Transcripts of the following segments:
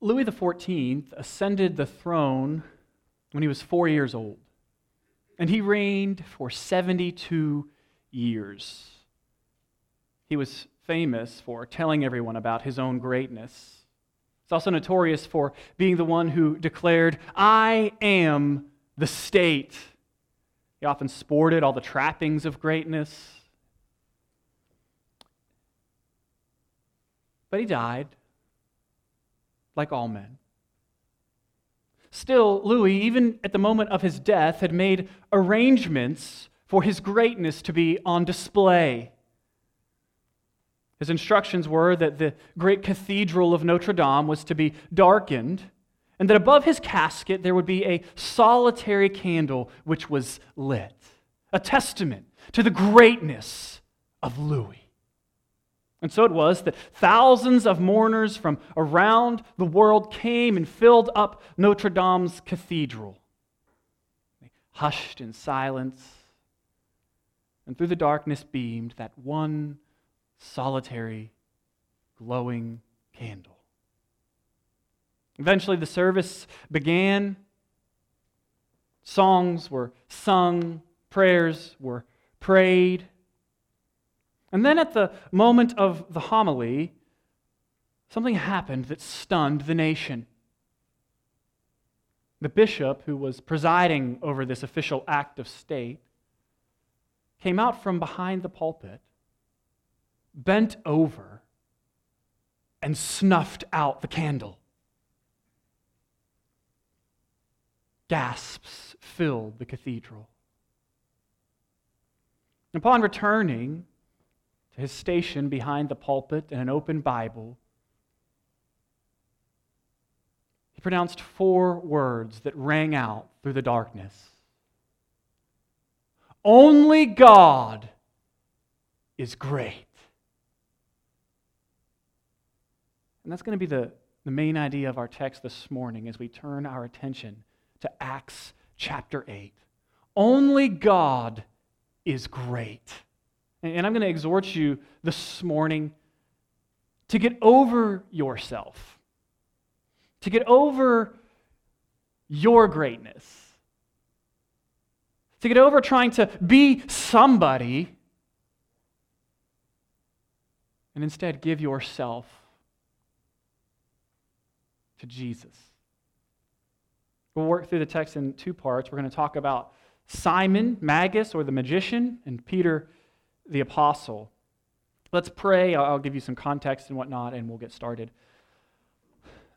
Louis XIV ascended the throne when he was four years old, and he reigned for 72 years. He was famous for telling everyone about his own greatness. He's also notorious for being the one who declared, I am the state. He often sported all the trappings of greatness. But he died, like all men. Still, Louis, even at the moment of his death, had made arrangements for his greatness to be on display. His instructions were that the great cathedral of Notre Dame was to be darkened, and that above his casket there would be a solitary candle which was lit, a testament to the greatness of Louis. And so it was that thousands of mourners from around the world came and filled up Notre Dame's cathedral. They hushed in silence, and through the darkness beamed that one solitary, glowing candle. Eventually, the service began. Songs were sung, prayers were prayed. And then at the moment of the homily, something happened that stunned the nation. The bishop, who was presiding over this official act of state, came out from behind the pulpit, bent over, and snuffed out the candle. Gasps filled the cathedral. Upon returning, his station behind the pulpit and an open Bible, he pronounced four words that rang out through the darkness Only God is great. And that's going to be the, the main idea of our text this morning as we turn our attention to Acts chapter 8. Only God is great. And I'm going to exhort you this morning to get over yourself, to get over your greatness, to get over trying to be somebody, and instead give yourself to Jesus. We'll work through the text in two parts. We're going to talk about Simon, Magus, or the magician, and Peter the apostle. Let's pray. I'll give you some context and whatnot, and we'll get started.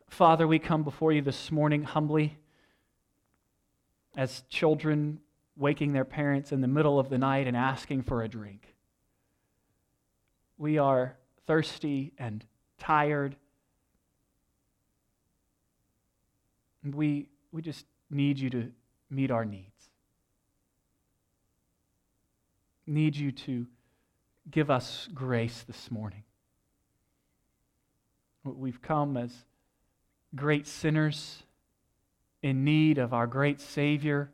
Father, we come before you this morning humbly as children waking their parents in the middle of the night and asking for a drink. We are thirsty and tired. We, we just need you to meet our needs. Need you to give us grace this morning. We've come as great sinners in need of our great Savior.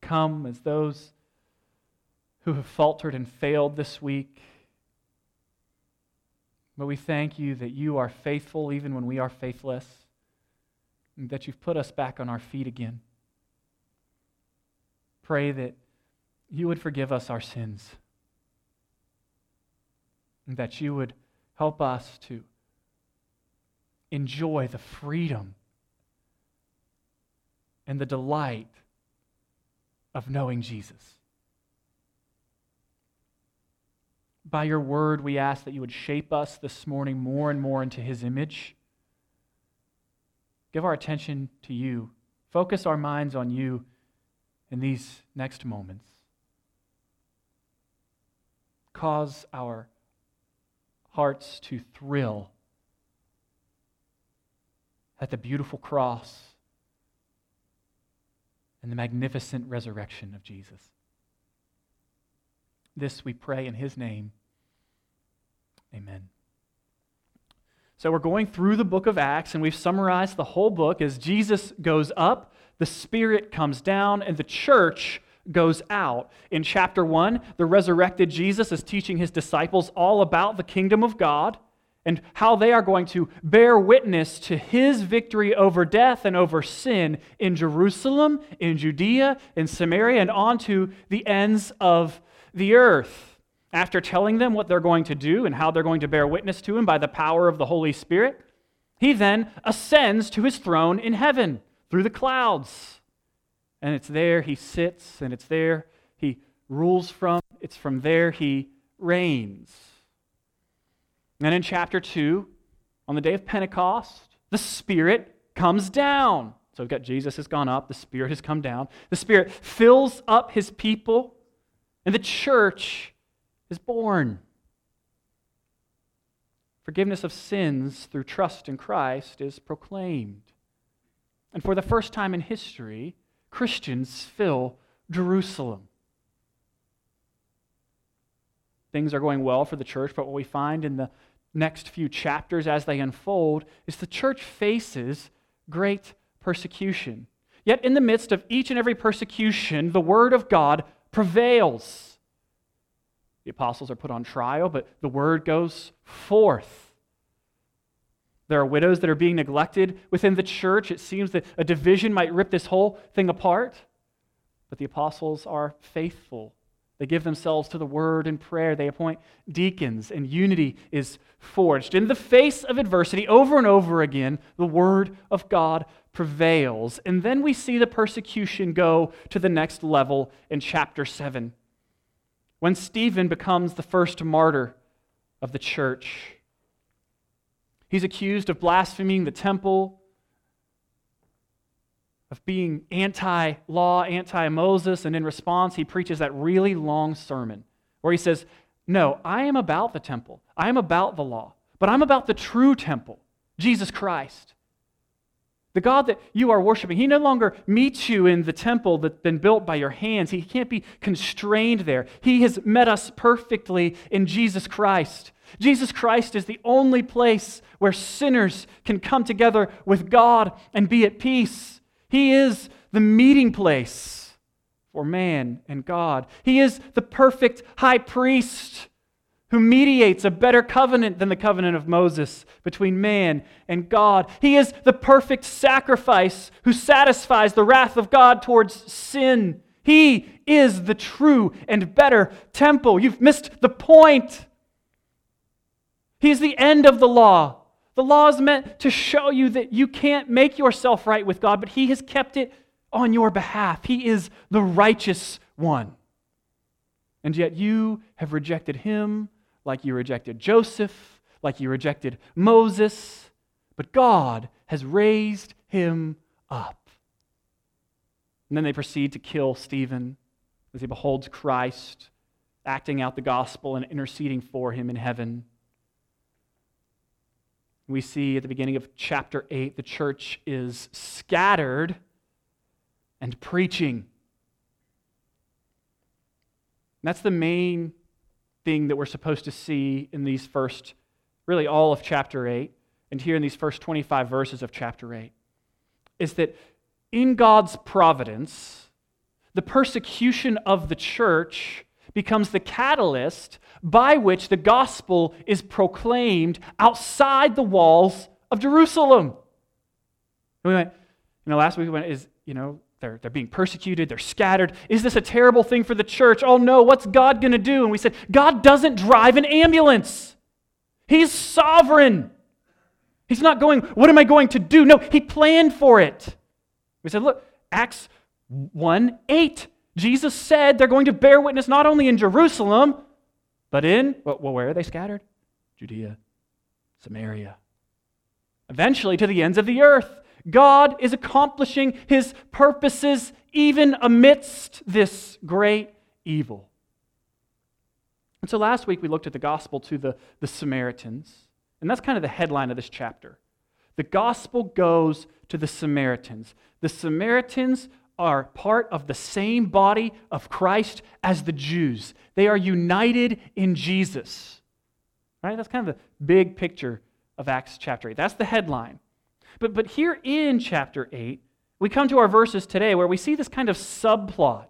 Come as those who have faltered and failed this week. But we thank you that you are faithful even when we are faithless, and that you've put us back on our feet again. Pray that you would forgive us our sins and that you would help us to enjoy the freedom and the delight of knowing Jesus. By your word, we ask that you would shape us this morning more and more into his image. Give our attention to you. Focus our minds on you in these next moments. Cause our hearts to thrill at the beautiful cross and the magnificent resurrection of Jesus. This we pray in his name. Amen. So we're going through the book of Acts, and we've summarized the whole book as Jesus goes up, the Spirit comes down, and the church goes out. In chapter 1, the resurrected Jesus is teaching his disciples all about the kingdom of God. and how they are going to bear witness to his victory over death and over sin in Jerusalem, in Judea, in Samaria, and on to the ends of the earth. After telling them what they're going to do and how they're going to bear witness to him by the power of the Holy Spirit, he then ascends to his throne in heaven through the clouds. And it's there he sits, and it's there he rules from, it's from there he reigns. And in chapter 2, on the day of Pentecost, the Spirit comes down. So we've got Jesus has gone up, the Spirit has come down. The Spirit fills up his people, and the church is born. Forgiveness of sins through trust in Christ is proclaimed. And for the first time in history, Christians fill Jerusalem. Things are going well for the church, but what we find in the next few chapters as they unfold is the church faces great persecution. Yet, in the midst of each and every persecution, the word of God prevails. The apostles are put on trial, but the word goes forth. There are widows that are being neglected within the church. It seems that a division might rip this whole thing apart, but the apostles are faithful they give themselves to the word and prayer. They appoint deacons, and unity is forged. In the face of adversity, over and over again, the word of God prevails. And then we see the persecution go to the next level in chapter 7, when Stephen becomes the first martyr of the church. He's accused of blaspheming the temple, of being anti law, anti Moses, and in response, he preaches that really long sermon where he says, No, I am about the temple, I am about the law, but I'm about the true temple, Jesus Christ. The God that you are worshiping, He no longer meets you in the temple that's been built by your hands. He can't be constrained there. He has met us perfectly in Jesus Christ. Jesus Christ is the only place where sinners can come together with God and be at peace. He is the meeting place for man and God. He is the perfect high priest who mediates a better covenant than the covenant of Moses between man and God. He is the perfect sacrifice who satisfies the wrath of God towards sin. He is the true and better temple. You've missed the point. He is the end of the law. The law is meant to show you that you can't make yourself right with God, but He has kept it on your behalf. He is the righteous one. And yet you have rejected Him like you rejected Joseph, like you rejected Moses, but God has raised Him up. And then they proceed to kill Stephen as he beholds Christ acting out the gospel and interceding for him in heaven. We see at the beginning of chapter 8 the church is scattered and preaching. And that's the main thing that we're supposed to see in these first, really all of chapter 8, and here in these first 25 verses of chapter 8, is that in God's providence, the persecution of the church becomes the catalyst by which the gospel is proclaimed outside the walls of Jerusalem. And we went, you know, last week we went, is, you know, they're, they're being persecuted, they're scattered. Is this a terrible thing for the church? Oh no, what's God going to do? And we said, God doesn't drive an ambulance, He's sovereign. He's not going, what am I going to do? No, He planned for it. We said, look, Acts 1 8. Jesus said they're going to bear witness not only in Jerusalem, but in, well, where are they scattered? Judea, Samaria. Eventually to the ends of the earth. God is accomplishing his purposes even amidst this great evil. And so last week we looked at the gospel to the, the Samaritans, and that's kind of the headline of this chapter. The gospel goes to the Samaritans. The Samaritans are part of the same body of Christ as the Jews. They are united in Jesus. Right? That's kind of the big picture of Acts chapter 8. That's the headline. But, but here in chapter 8, we come to our verses today where we see this kind of subplot.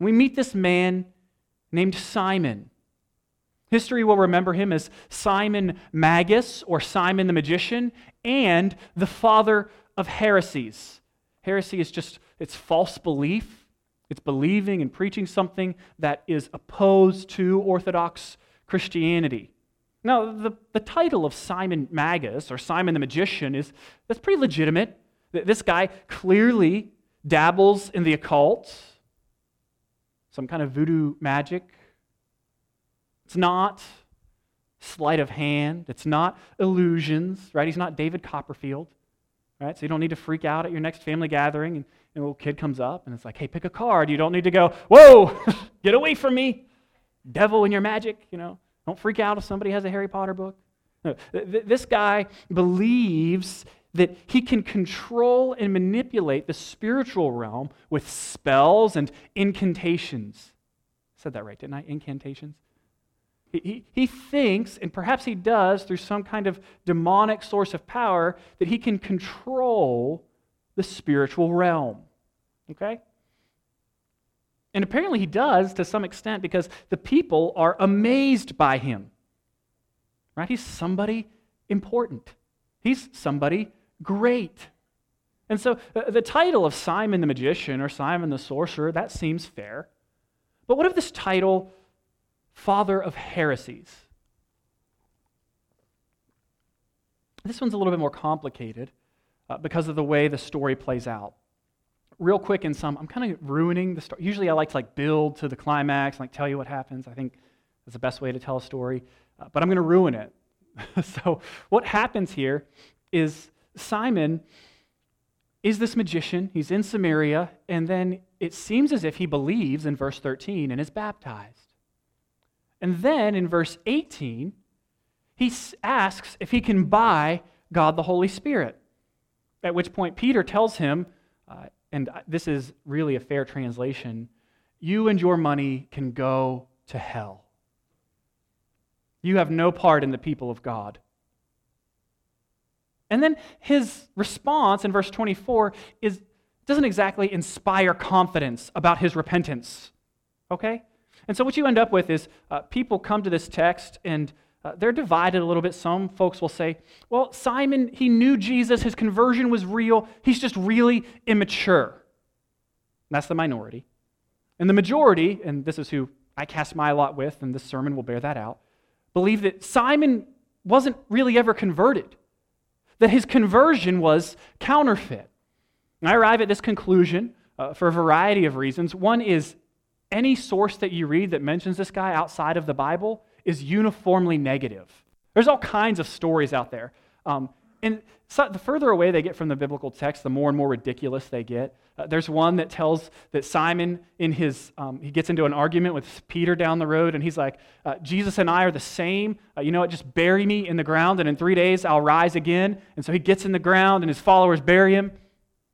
We meet this man named Simon. History will remember him as Simon Magus or Simon the magician and the father of heresies. Heresy is just it's false belief. It's believing and preaching something that is opposed to orthodox Christianity. Now, the, the title of Simon Magus or Simon the magician is that's pretty legitimate. This guy clearly dabbles in the occult, some kind of voodoo magic. It's not sleight of hand. It's not illusions, right? He's not David Copperfield, right? So you don't need to freak out at your next family gathering and, and a little kid comes up and it's like, hey, pick a card. You don't need to go, whoa, get away from me, devil in your magic, you know. Don't freak out if somebody has a Harry Potter book. No, this guy believes that he can control and manipulate the spiritual realm with spells and incantations. I said that right, didn't I? Incantations. He, he thinks, and perhaps he does through some kind of demonic source of power, that he can control the spiritual realm. Okay? And apparently he does to some extent because the people are amazed by him. Right? He's somebody important, he's somebody great. And so uh, the title of Simon the magician or Simon the sorcerer, that seems fair. But what if this title father of heresies. This one's a little bit more complicated uh, because of the way the story plays out. Real quick in some, I'm kind of ruining the story. Usually I like to like build to the climax, and, like tell you what happens. I think that's the best way to tell a story, uh, but I'm going to ruin it. so what happens here is Simon is this magician. He's in Samaria, and then it seems as if he believes in verse 13 and is baptized. And then in verse 18, he asks if he can buy God the Holy Spirit. At which point, Peter tells him, uh, and this is really a fair translation you and your money can go to hell. You have no part in the people of God. And then his response in verse 24 is, doesn't exactly inspire confidence about his repentance. Okay? And so, what you end up with is uh, people come to this text and uh, they're divided a little bit. Some folks will say, well, Simon, he knew Jesus, his conversion was real, he's just really immature. And that's the minority. And the majority, and this is who I cast my lot with, and this sermon will bear that out, believe that Simon wasn't really ever converted, that his conversion was counterfeit. And I arrive at this conclusion uh, for a variety of reasons. One is any source that you read that mentions this guy outside of the Bible is uniformly negative. There's all kinds of stories out there. Um, and so the further away they get from the biblical text, the more and more ridiculous they get. Uh, there's one that tells that Simon, in his, um, he gets into an argument with Peter down the road, and he's like, uh, Jesus and I are the same. Uh, you know what? Just bury me in the ground, and in three days I'll rise again. And so he gets in the ground, and his followers bury him,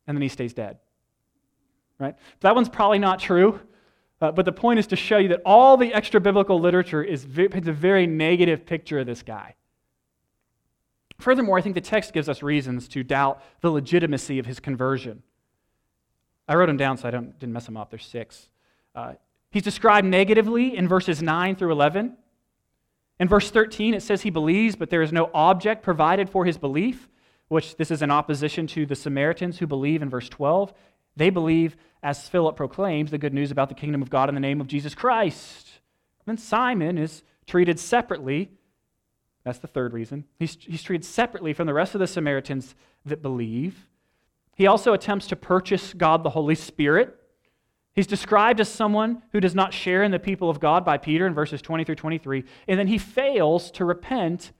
and then he stays dead. Right? That one's probably not true. Uh, but the point is to show you that all the extra biblical literature is paints a very negative picture of this guy. Furthermore, I think the text gives us reasons to doubt the legitimacy of his conversion. I wrote them down so I don't, didn't mess them up. There's six. Uh, he's described negatively in verses 9 through 11. In verse 13, it says he believes, but there is no object provided for his belief, which this is in opposition to the Samaritans who believe in verse 12. They believe, as Philip proclaims, the good news about the kingdom of God in the name of Jesus Christ. And then Simon is treated separately. That's the third reason. He's, he's treated separately from the rest of the Samaritans that believe. He also attempts to purchase God the Holy Spirit. He's described as someone who does not share in the people of God by Peter in verses 20 through 23. And then he fails to repent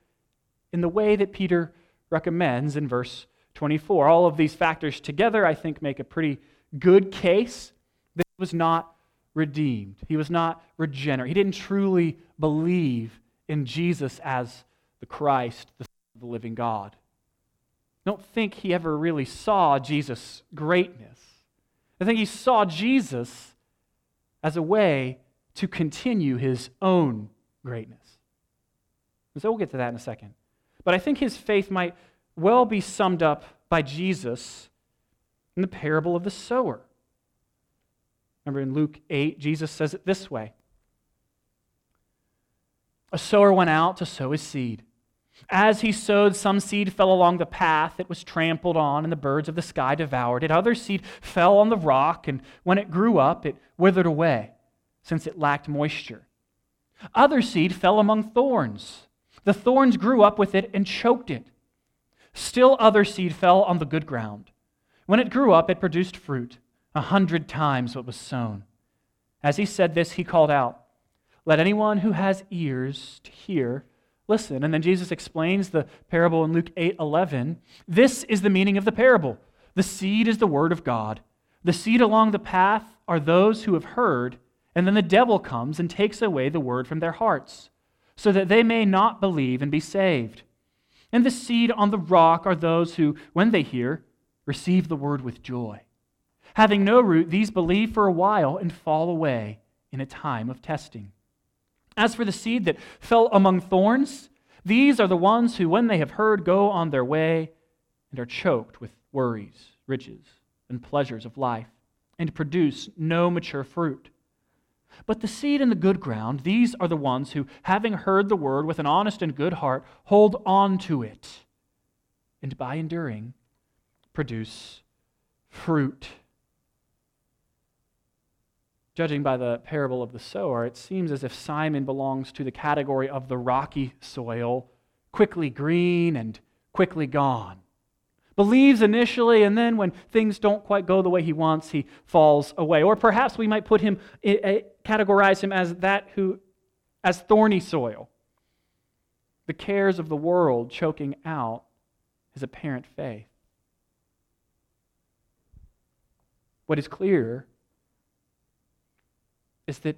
in the way that Peter recommends in verse 24. All of these factors together, I think, make a pretty good case that he was not redeemed. He was not regenerate. He didn't truly believe in Jesus as the Christ, the, Son of the living God. Don't think he ever really saw Jesus' greatness. I think he saw Jesus as a way to continue his own greatness. And so we'll get to that in a second. But I think his faith might well be summed up by Jesus in the parable of the sower. Remember in Luke 8, Jesus says it this way A sower went out to sow his seed. As he sowed, some seed fell along the path. It was trampled on, and the birds of the sky devoured it. Other seed fell on the rock, and when it grew up, it withered away, since it lacked moisture. Other seed fell among thorns. The thorns grew up with it and choked it. Still, other seed fell on the good ground. When it grew up, it produced fruit, a hundred times what was sown. As he said this, he called out, Let anyone who has ears to hear listen. And then Jesus explains the parable in Luke 8 11. This is the meaning of the parable the seed is the word of God. The seed along the path are those who have heard, and then the devil comes and takes away the word from their hearts, so that they may not believe and be saved. And the seed on the rock are those who, when they hear, receive the word with joy. Having no root, these believe for a while and fall away in a time of testing. As for the seed that fell among thorns, these are the ones who, when they have heard, go on their way and are choked with worries, riches, and pleasures of life, and produce no mature fruit. But the seed in the good ground, these are the ones who, having heard the word with an honest and good heart, hold on to it, and by enduring, produce fruit. Judging by the parable of the sower, it seems as if Simon belongs to the category of the rocky soil, quickly green and quickly gone. Believes initially, and then when things don't quite go the way he wants, he falls away. Or perhaps we might put him, categorize him as that who, as thorny soil. The cares of the world choking out his apparent faith. What is clear is that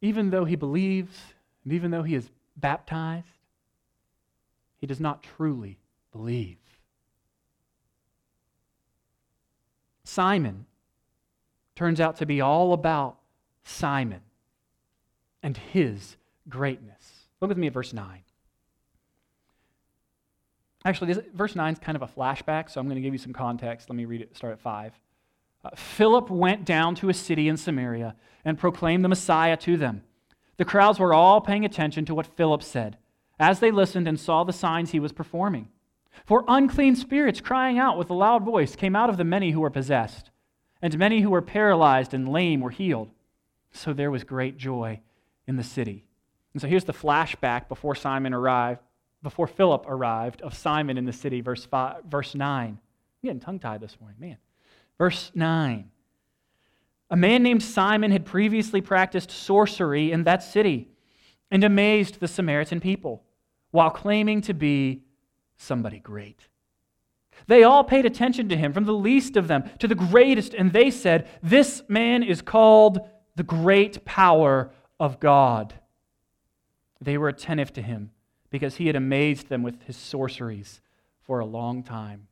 even though he believes and even though he is baptized, he does not truly believe. Simon turns out to be all about Simon and his greatness. Look with me at verse 9. Actually, this, verse 9 is kind of a flashback, so I'm going to give you some context. Let me read it, start at 5. Uh, Philip went down to a city in Samaria and proclaimed the Messiah to them. The crowds were all paying attention to what Philip said as they listened and saw the signs he was performing. For unclean spirits, crying out with a loud voice, came out of the many who were possessed, and many who were paralyzed and lame were healed. So there was great joy in the city. And so here's the flashback before Simon arrived, before Philip arrived, of Simon in the city, verse, five, verse 9. I'm getting tongue tied this morning, man. Verse 9. A man named Simon had previously practiced sorcery in that city and amazed the Samaritan people while claiming to be somebody great. They all paid attention to him, from the least of them to the greatest, and they said, This man is called the great power of God. They were attentive to him because he had amazed them with his sorceries for a long time.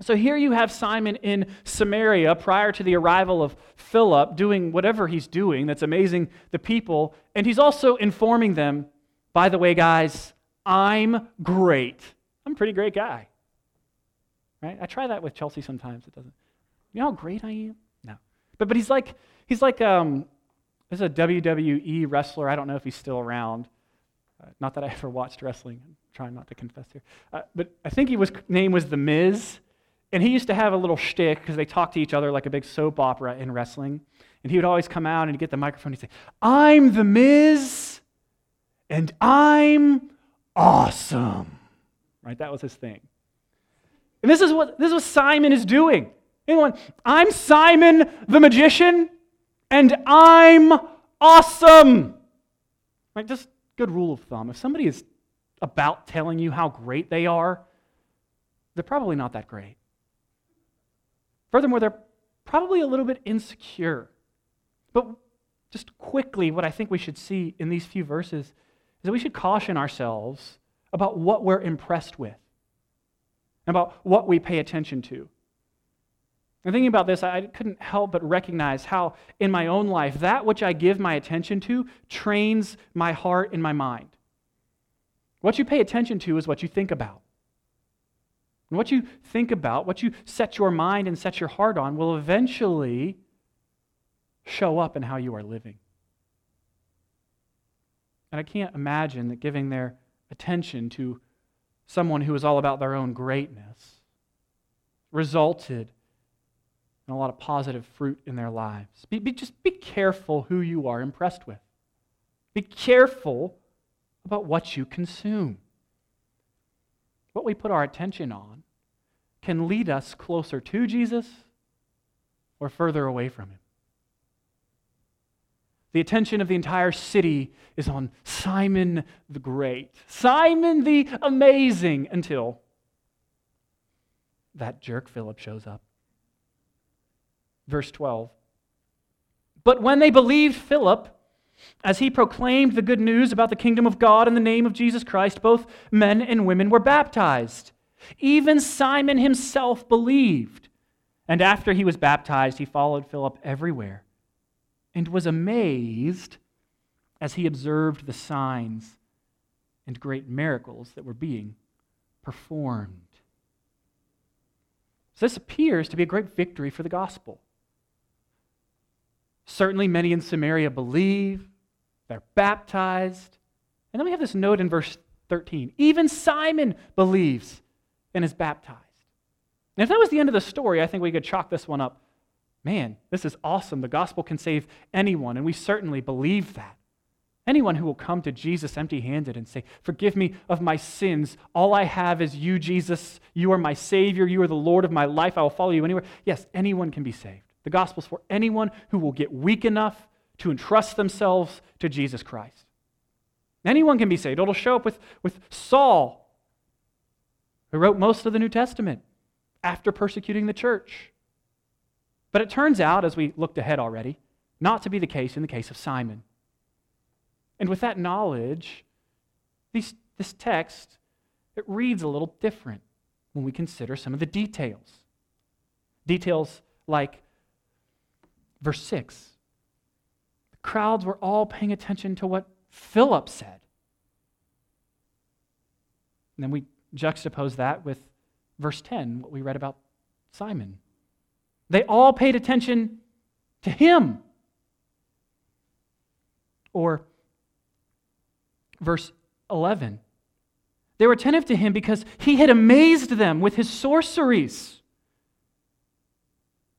So here you have Simon in Samaria prior to the arrival of Philip doing whatever he's doing that's amazing the people. And he's also informing them, by the way, guys, I'm great. I'm a pretty great guy. Right? I try that with Chelsea sometimes. It doesn't. You know how great I am? No. But, but he's like, he's like, um, there's a WWE wrestler. I don't know if he's still around. Uh, not that I ever watched wrestling. I'm trying not to confess here. Uh, but I think he was name was The Miz. And he used to have a little shtick because they talked to each other like a big soap opera in wrestling. And he would always come out and he'd get the microphone and he'd say, I'm the Miz, and I'm awesome. Right? That was his thing. And this is what this is what Simon is doing. Anyone, I'm Simon the magician, and I'm awesome. Right? Just good rule of thumb. If somebody is about telling you how great they are, they're probably not that great. Furthermore, they're probably a little bit insecure. But just quickly, what I think we should see in these few verses is that we should caution ourselves about what we're impressed with, about what we pay attention to. And thinking about this, I couldn't help but recognize how, in my own life, that which I give my attention to trains my heart and my mind. What you pay attention to is what you think about. And what you think about, what you set your mind and set your heart on, will eventually show up in how you are living. And I can't imagine that giving their attention to someone who is all about their own greatness resulted in a lot of positive fruit in their lives. Be, be, just be careful who you are impressed with. Be careful about what you consume. What we put our attention on can lead us closer to Jesus or further away from him. The attention of the entire city is on Simon the Great, Simon the Amazing, until that jerk Philip shows up. Verse 12. But when they believed Philip, as he proclaimed the good news about the kingdom of God in the name of Jesus Christ, both men and women were baptized. Even Simon himself believed. And after he was baptized, he followed Philip everywhere and was amazed as he observed the signs and great miracles that were being performed. So, this appears to be a great victory for the gospel. Certainly, many in Samaria believe, they're baptized. And then we have this note in verse 13 even Simon believes and is baptized. And if that was the end of the story, I think we could chalk this one up. Man, this is awesome. The gospel can save anyone, and we certainly believe that. Anyone who will come to Jesus empty handed and say, Forgive me of my sins. All I have is you, Jesus. You are my Savior. You are the Lord of my life. I will follow you anywhere. Yes, anyone can be saved. The gospel is for anyone who will get weak enough to entrust themselves to Jesus Christ. Anyone can be saved. It'll show up with, with Saul, who wrote most of the New Testament after persecuting the church. But it turns out, as we looked ahead already, not to be the case in the case of Simon. And with that knowledge, these, this text, it reads a little different when we consider some of the details. Details like verse 6. The crowds were all paying attention to what Philip said. And then we juxtapose that with verse 10, what we read about Simon. They all paid attention to him. Or verse 11. They were attentive to him because he had amazed them with his sorceries.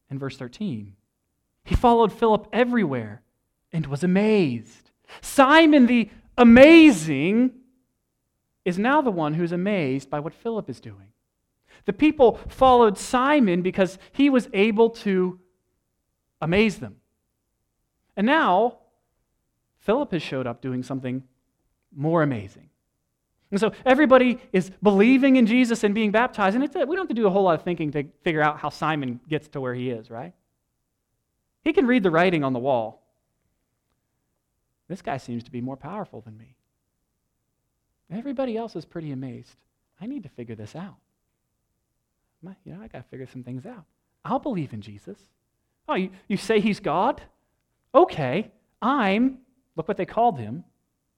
In verse 13, he followed Philip everywhere and was amazed. Simon the amazing is now the one who's amazed by what Philip is doing. The people followed Simon because he was able to amaze them. And now, Philip has showed up doing something more amazing. And so everybody is believing in Jesus and being baptized. And we don't have to do a whole lot of thinking to figure out how Simon gets to where he is, right? He can read the writing on the wall. This guy seems to be more powerful than me. Everybody else is pretty amazed. I need to figure this out. You know, I got to figure some things out. I'll believe in Jesus. Oh, you, you say he's God? Okay, I'm, look what they called him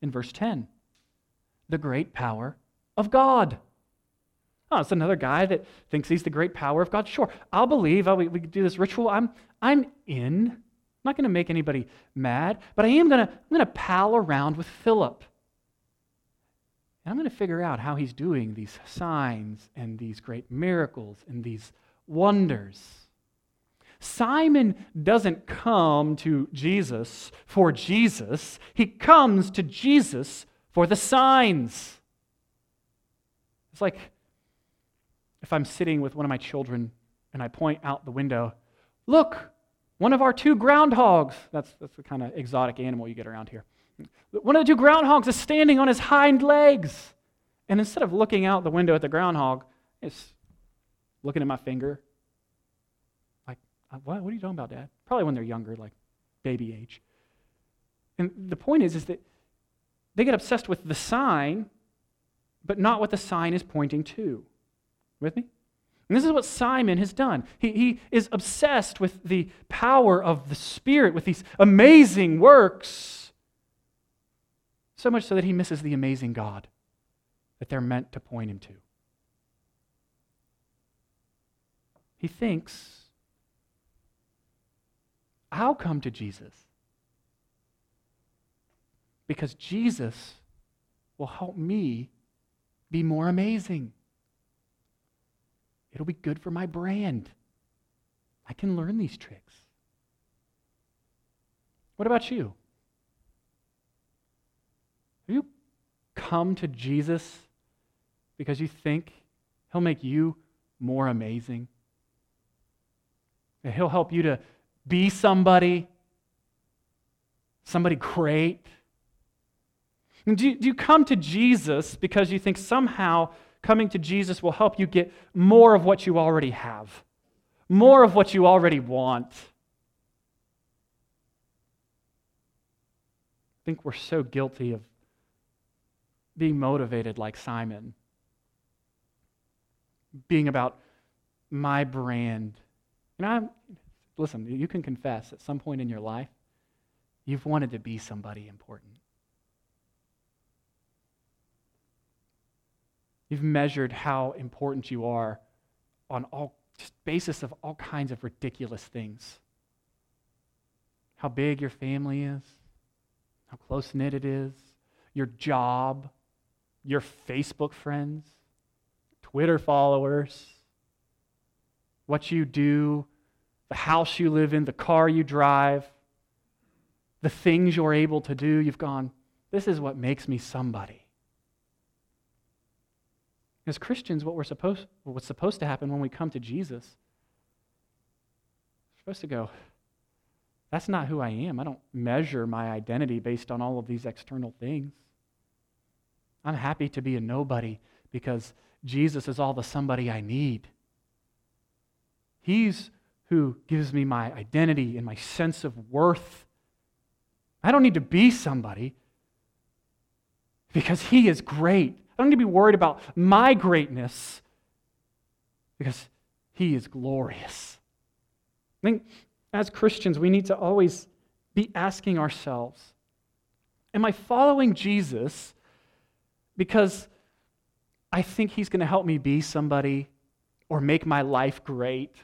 in verse 10 the great power of God. Oh, it's another guy that thinks he's the great power of God. Sure, I'll believe. Oh, we, we do this ritual. I'm, I'm in. I'm not going to make anybody mad, but I am going to, I'm going to pal around with Philip. And I'm going to figure out how he's doing these signs and these great miracles and these wonders. Simon doesn't come to Jesus for Jesus, he comes to Jesus for the signs. It's like if I'm sitting with one of my children and I point out the window, look, one of our two groundhogs. That's, that's the kind of exotic animal you get around here. One of the two groundhogs is standing on his hind legs. And instead of looking out the window at the groundhog, it's looking at my finger. Like, uh, what, what are you talking about, Dad? Probably when they're younger, like baby age. And the point is, is that they get obsessed with the sign, but not what the sign is pointing to. With me? And this is what Simon has done. He, he is obsessed with the power of the Spirit, with these amazing works, so much so that he misses the amazing God that they're meant to point him to. He thinks, I'll come to Jesus because Jesus will help me be more amazing. It'll be good for my brand. I can learn these tricks. What about you? Have you come to Jesus because you think he'll make you more amazing? He'll help you to be somebody, somebody great? Do you, do you come to Jesus because you think somehow coming to Jesus will help you get more of what you already have, more of what you already want? I think we're so guilty of being motivated like Simon, being about my brand. And I'm, listen, you can confess at some point in your life, you've wanted to be somebody important. You've measured how important you are on all just basis of all kinds of ridiculous things. How big your family is, how close knit it is, your job, your Facebook friends, Twitter followers, what you do, the house you live in, the car you drive, the things you're able to do. You've gone, this is what makes me somebody. As Christians, what we're supposed, what's supposed to happen when we come to Jesus, we're supposed to go, that's not who I am. I don't measure my identity based on all of these external things. I'm happy to be a nobody because Jesus is all the somebody I need. He's who gives me my identity and my sense of worth. I don't need to be somebody because He is great. I don't need to be worried about my greatness because He is glorious. I think as Christians, we need to always be asking ourselves Am I following Jesus because I think He's going to help me be somebody or make my life great?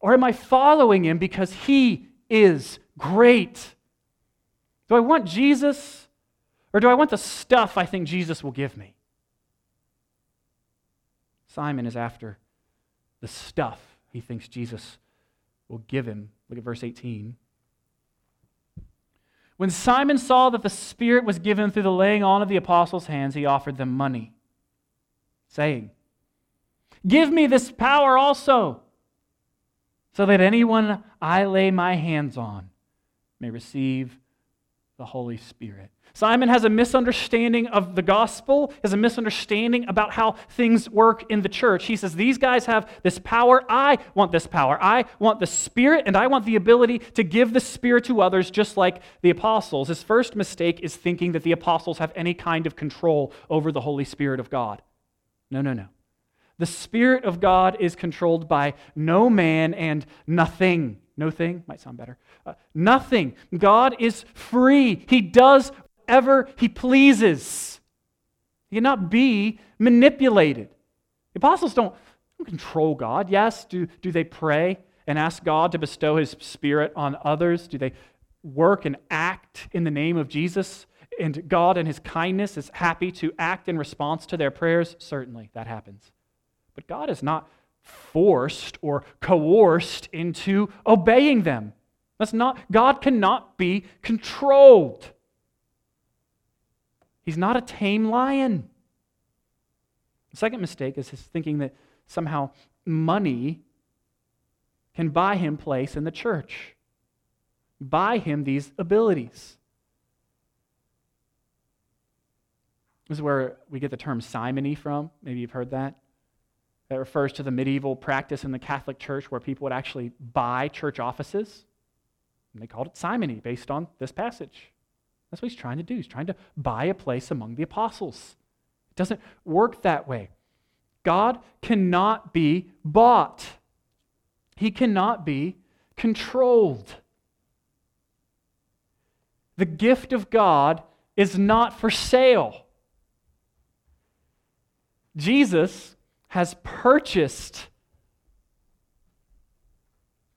Or am I following Him because He is great? Do I want Jesus or do I want the stuff I think Jesus will give me? Simon is after the stuff he thinks Jesus will give him. Look at verse 18. When Simon saw that the Spirit was given through the laying on of the apostles' hands, he offered them money, saying, Give me this power also, so that anyone I lay my hands on may receive the Holy Spirit. Simon has a misunderstanding of the gospel, has a misunderstanding about how things work in the church. He says, These guys have this power. I want this power. I want the Spirit, and I want the ability to give the Spirit to others, just like the apostles. His first mistake is thinking that the apostles have any kind of control over the Holy Spirit of God. No, no, no. The Spirit of God is controlled by no man and nothing. No thing might sound better. Uh, nothing. God is free. He does whatever he pleases. He cannot be manipulated. The apostles don't, don't control God. Yes, do, do they pray and ask God to bestow his spirit on others? Do they work and act in the name of Jesus? And God, in his kindness, is happy to act in response to their prayers? Certainly, that happens. But God is not forced or coerced into obeying them. That's not, God cannot be controlled. He's not a tame lion. The second mistake is his thinking that somehow money can buy him place in the church, buy him these abilities. This is where we get the term simony from. Maybe you've heard that. That refers to the medieval practice in the Catholic Church where people would actually buy church offices. And they called it simony based on this passage. That's what he's trying to do. He's trying to buy a place among the apostles. It doesn't work that way. God cannot be bought, He cannot be controlled. The gift of God is not for sale. Jesus has purchased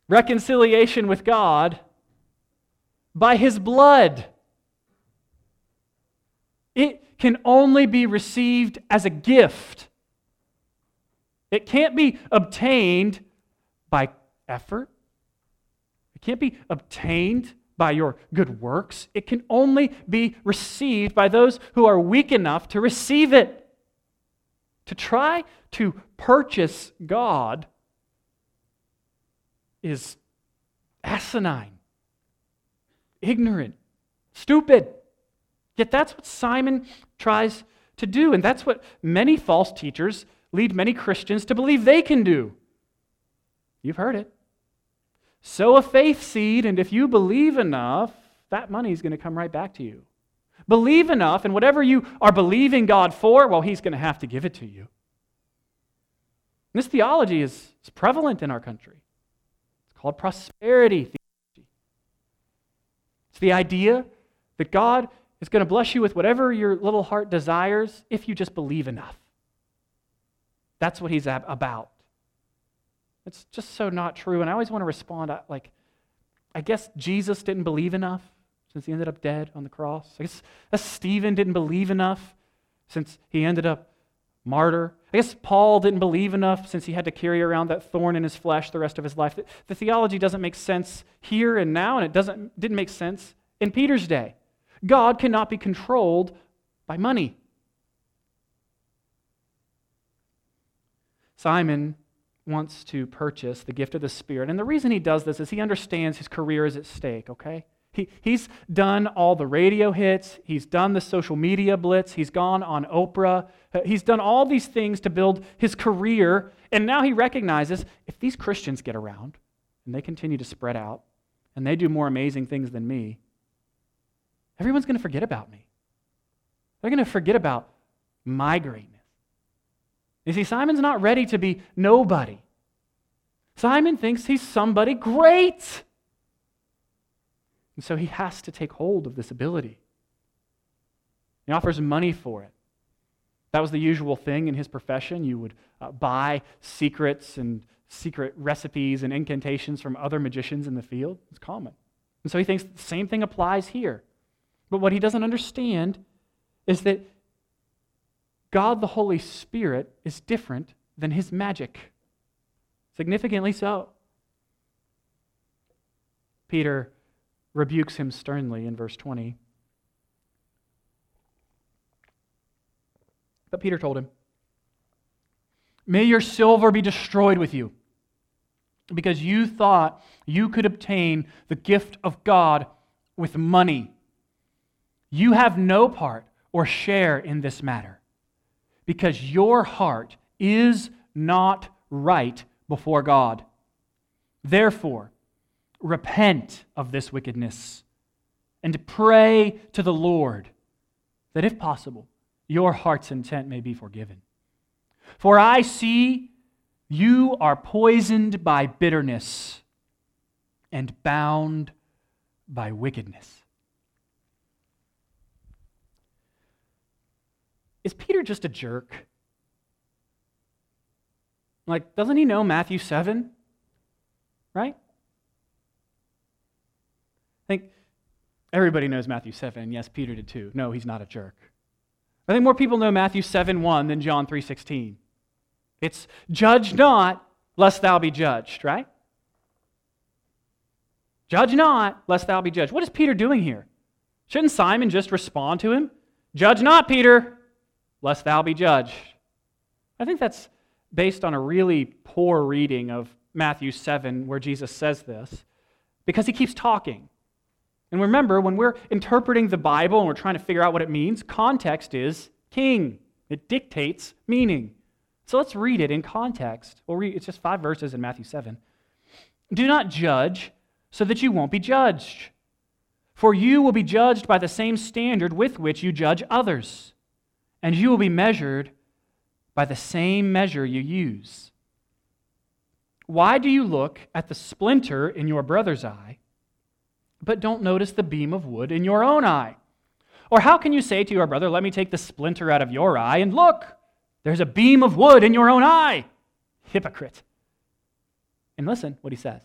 reconciliation with God by his blood. It can only be received as a gift. It can't be obtained by effort. It can't be obtained by your good works. It can only be received by those who are weak enough to receive it. To try to purchase God is asinine, ignorant, stupid. Yet that's what Simon tries to do, and that's what many false teachers lead many Christians to believe they can do. You've heard it. Sow a faith seed, and if you believe enough, that money is going to come right back to you. Believe enough, and whatever you are believing God for, well, He's going to have to give it to you. This theology is, is prevalent in our country. It's called prosperity theology. It's the idea that God is going to bless you with whatever your little heart desires if you just believe enough. That's what he's about. It's just so not true. And I always want to respond like, I guess Jesus didn't believe enough since he ended up dead on the cross. I guess, I guess Stephen didn't believe enough since he ended up martyr. I guess Paul didn't believe enough since he had to carry around that thorn in his flesh the rest of his life. The, the theology doesn't make sense here and now, and it doesn't, didn't make sense in Peter's day. God cannot be controlled by money. Simon wants to purchase the gift of the Spirit. And the reason he does this is he understands his career is at stake, okay? He, he's done all the radio hits, he's done the social media blitz, he's gone on Oprah, uh, he's done all these things to build his career. And now he recognizes if these Christians get around and they continue to spread out and they do more amazing things than me, everyone's going to forget about me. They're going to forget about my greatness. You see, Simon's not ready to be nobody. Simon thinks he's somebody great. And so he has to take hold of this ability. He offers money for it. That was the usual thing in his profession. You would uh, buy secrets and secret recipes and incantations from other magicians in the field. It's common. And so he thinks the same thing applies here. But what he doesn't understand is that God the Holy Spirit is different than his magic. Significantly so. Peter rebukes him sternly in verse 20. But Peter told him, May your silver be destroyed with you, because you thought you could obtain the gift of God with money. You have no part or share in this matter because your heart is not right before God. Therefore, repent of this wickedness and pray to the Lord that, if possible, your heart's intent may be forgiven. For I see you are poisoned by bitterness and bound by wickedness. Is Peter just a jerk? Like, doesn't he know Matthew 7? Right? I think everybody knows Matthew 7. Yes, Peter did too. No, he's not a jerk. I think more people know Matthew 7 1 than John 3 16. It's judge not, lest thou be judged, right? Judge not, lest thou be judged. What is Peter doing here? Shouldn't Simon just respond to him? Judge not, Peter lest thou be judged. I think that's based on a really poor reading of Matthew 7, where Jesus says this, because he keeps talking. And remember, when we're interpreting the Bible and we're trying to figure out what it means, context is king. It dictates meaning. So let's read it in context. We'll read, it's just five verses in Matthew 7. Do not judge so that you won't be judged. For you will be judged by the same standard with which you judge others and you will be measured by the same measure you use. Why do you look at the splinter in your brother's eye, but don't notice the beam of wood in your own eye? Or how can you say to your brother, Let me take the splinter out of your eye, and look, there's a beam of wood in your own eye? Hypocrite. And listen what he says.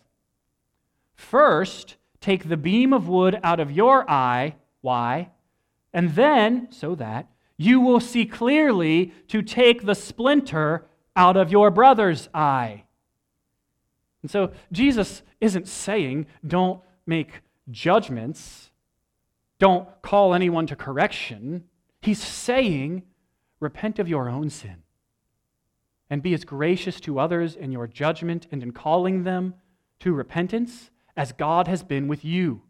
First, take the beam of wood out of your eye. Why? And then, so that you will see clearly to take the splinter out of your brother's eye. And so Jesus isn't saying don't make judgments, don't call anyone to correction. He's saying repent of your own sin and be as gracious to others in your judgment and in calling them to repentance as God has been with you.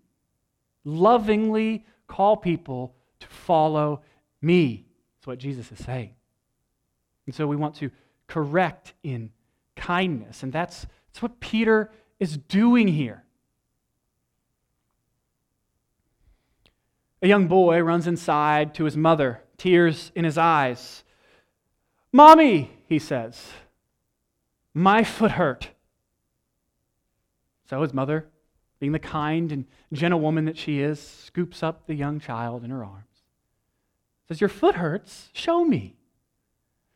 Lovingly call people to follow me. That's what Jesus is saying. And so we want to correct in kindness. And that's, that's what Peter is doing here. A young boy runs inside to his mother, tears in his eyes. Mommy, he says, my foot hurt. So his mother, being the kind and gentle woman that she is, scoops up the young child in her arms. Says, Your foot hurts? Show me.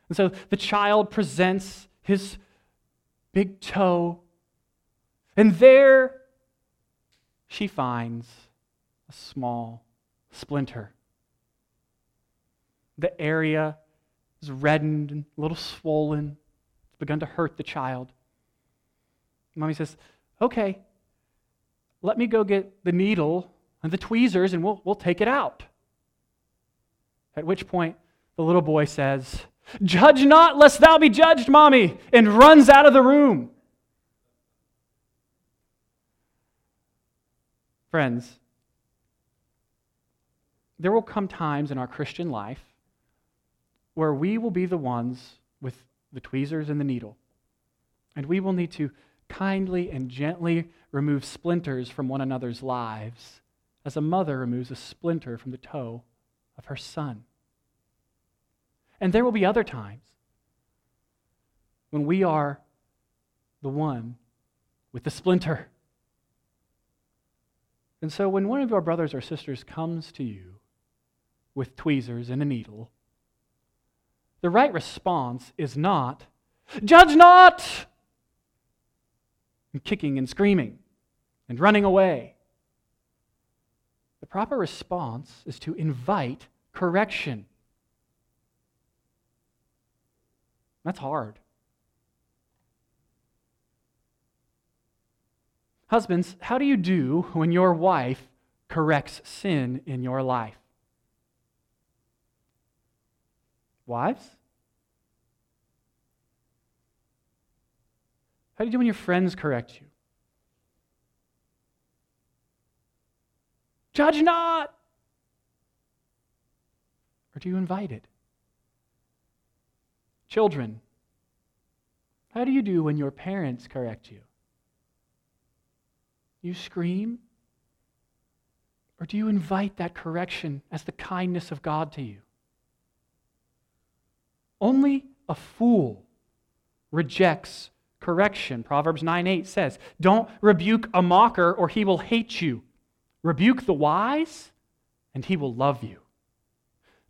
And so the child presents his big toe, and there she finds a small splinter. The area is reddened and a little swollen. It's begun to hurt the child. Mommy says, Okay, let me go get the needle and the tweezers and we'll, we'll take it out. At which point, the little boy says, Judge not, lest thou be judged, mommy, and runs out of the room. Friends, there will come times in our Christian life where we will be the ones with the tweezers and the needle. And we will need to kindly and gently remove splinters from one another's lives as a mother removes a splinter from the toe of her son. And there will be other times when we are the one with the splinter. And so when one of your brothers or sisters comes to you with tweezers and a needle, the right response is not, Judge not! And kicking and screaming and running away. The proper response is to invite correction. That's hard. Husbands, how do you do when your wife corrects sin in your life? Wives? How do you do when your friends correct you? Judge not! Or do you invite it? Children, how do you do when your parents correct you? You scream? Or do you invite that correction as the kindness of God to you? Only a fool rejects correction. Proverbs 9 8 says, Don't rebuke a mocker, or he will hate you. Rebuke the wise, and he will love you.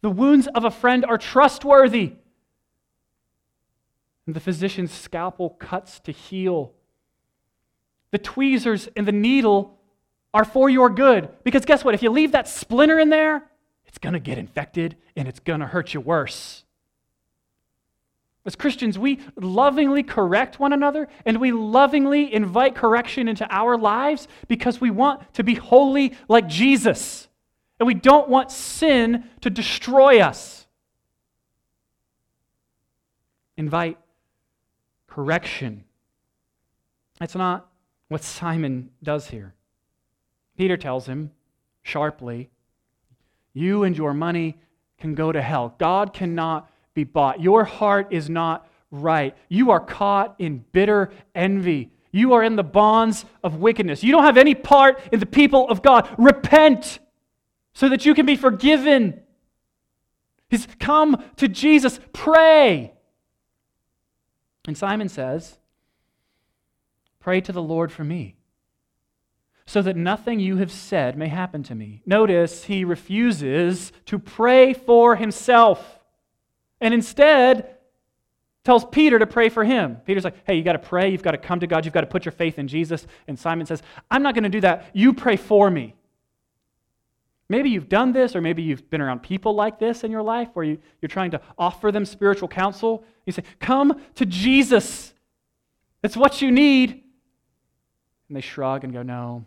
The wounds of a friend are trustworthy. And the physician's scalpel cuts to heal. The tweezers and the needle are for your good. Because guess what? If you leave that splinter in there, it's going to get infected and it's going to hurt you worse. As Christians, we lovingly correct one another and we lovingly invite correction into our lives because we want to be holy like Jesus. And we don't want sin to destroy us. Invite correction. That's not what Simon does here. Peter tells him sharply, You and your money can go to hell. God cannot be bought. Your heart is not right. You are caught in bitter envy. You are in the bonds of wickedness. You don't have any part in the people of God. Repent so that you can be forgiven. He's come to Jesus. Pray. And Simon says, Pray to the Lord for me, so that nothing you have said may happen to me. Notice he refuses to pray for himself and instead tells Peter to pray for him. Peter's like, hey, you got to pray. You've got to come to God. You've got to put your faith in Jesus. And Simon says, I'm not going to do that. You pray for me. Maybe you've done this, or maybe you've been around people like this in your life where you, you're trying to offer them spiritual counsel. You say, Come to Jesus. It's what you need. And they shrug and go, No.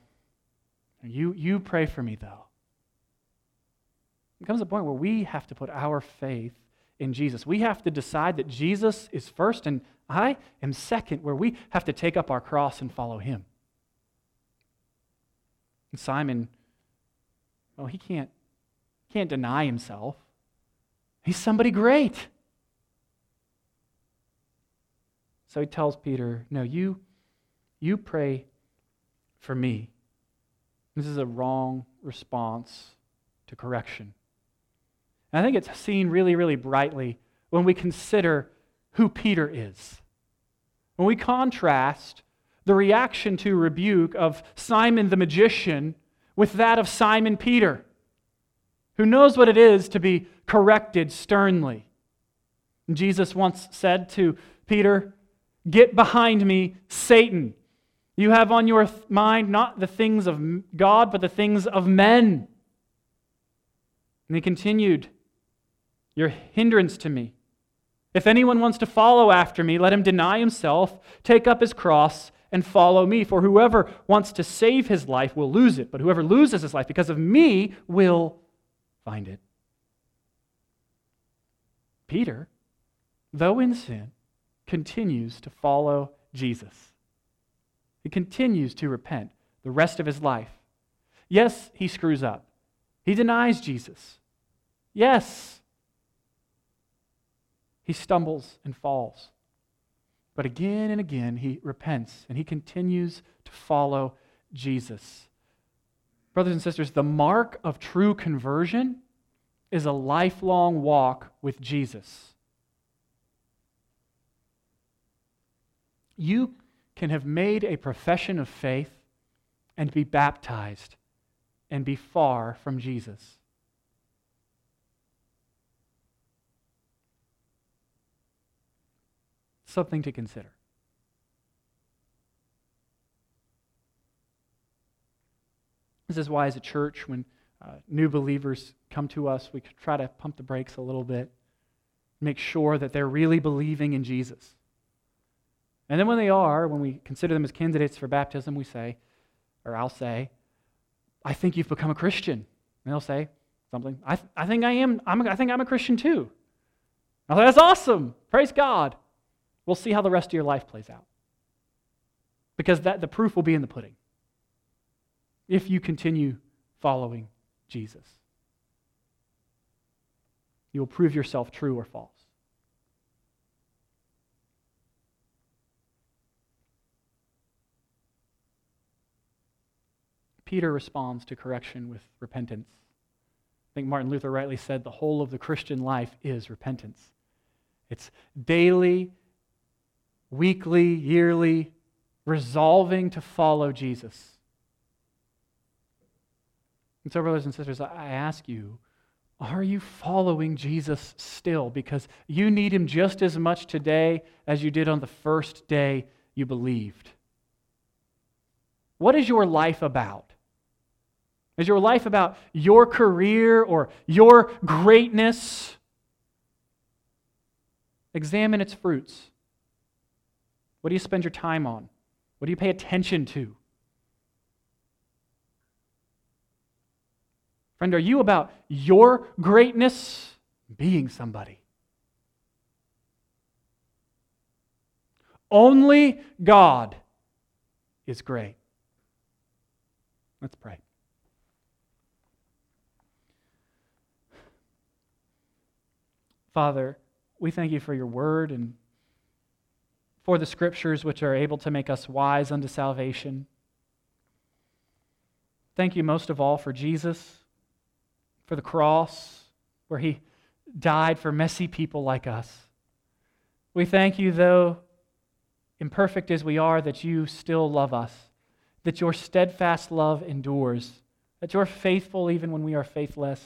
You, you pray for me, though. It comes a point where we have to put our faith in Jesus. We have to decide that Jesus is first and I am second, where we have to take up our cross and follow him. And Simon, well, he can't, can't deny himself. He's somebody great. So he tells Peter, No, you, you pray for me. This is a wrong response to correction. And I think it's seen really, really brightly when we consider who Peter is. When we contrast the reaction to rebuke of Simon the magician with that of Simon Peter, who knows what it is to be corrected sternly. And Jesus once said to Peter, Get behind me, Satan. You have on your mind not the things of God, but the things of men. And he continued, You're hindrance to me. If anyone wants to follow after me, let him deny himself, take up his cross, and follow me. For whoever wants to save his life will lose it, but whoever loses his life because of me will find it. Peter, though in sin, continues to follow Jesus. He continues to repent the rest of his life. Yes, he screws up. He denies Jesus. Yes, he stumbles and falls. But again and again, he repents and he continues to follow Jesus. Brothers and sisters, the mark of true conversion is a lifelong walk with Jesus. You can have made a profession of faith and be baptized and be far from Jesus. Something to consider. This is why, as a church, when uh, new believers come to us, we try to pump the brakes a little bit, make sure that they're really believing in Jesus. And then when they are, when we consider them as candidates for baptism, we say, or I'll say, I think you've become a Christian. And they'll say something, I, th- I think I am, I'm I think I'm a Christian too. I'll say, that's awesome. Praise God. We'll see how the rest of your life plays out. Because that, the proof will be in the pudding. If you continue following Jesus, you will prove yourself true or false. Peter responds to correction with repentance. I think Martin Luther rightly said the whole of the Christian life is repentance. It's daily, weekly, yearly resolving to follow Jesus. And so, brothers and sisters, I ask you, are you following Jesus still? Because you need him just as much today as you did on the first day you believed. What is your life about? Is your life about your career or your greatness? Examine its fruits. What do you spend your time on? What do you pay attention to? Friend, are you about your greatness being somebody? Only God is great. Let's pray. Father, we thank you for your word and for the scriptures which are able to make us wise unto salvation. Thank you most of all for Jesus, for the cross, where he died for messy people like us. We thank you, though imperfect as we are, that you still love us, that your steadfast love endures, that you're faithful even when we are faithless.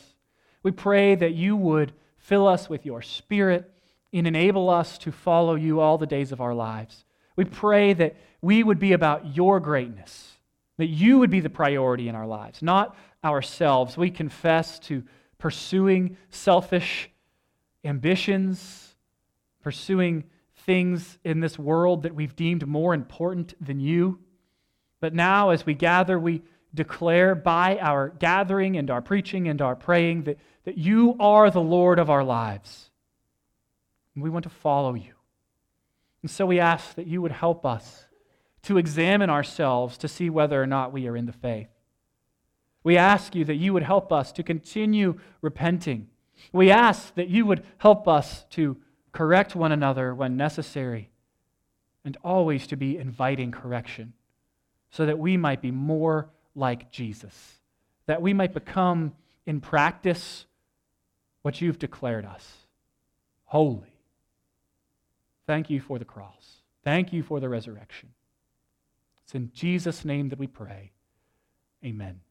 We pray that you would Fill us with your Spirit and enable us to follow you all the days of our lives. We pray that we would be about your greatness, that you would be the priority in our lives, not ourselves. We confess to pursuing selfish ambitions, pursuing things in this world that we've deemed more important than you. But now, as we gather, we declare by our gathering and our preaching and our praying that, that you are the Lord of our lives. And we want to follow you. And so we ask that you would help us to examine ourselves to see whether or not we are in the faith. We ask you that you would help us to continue repenting. We ask that you would help us to correct one another when necessary and always to be inviting correction so that we might be more like Jesus, that we might become in practice what you've declared us holy. Thank you for the cross. Thank you for the resurrection. It's in Jesus' name that we pray. Amen.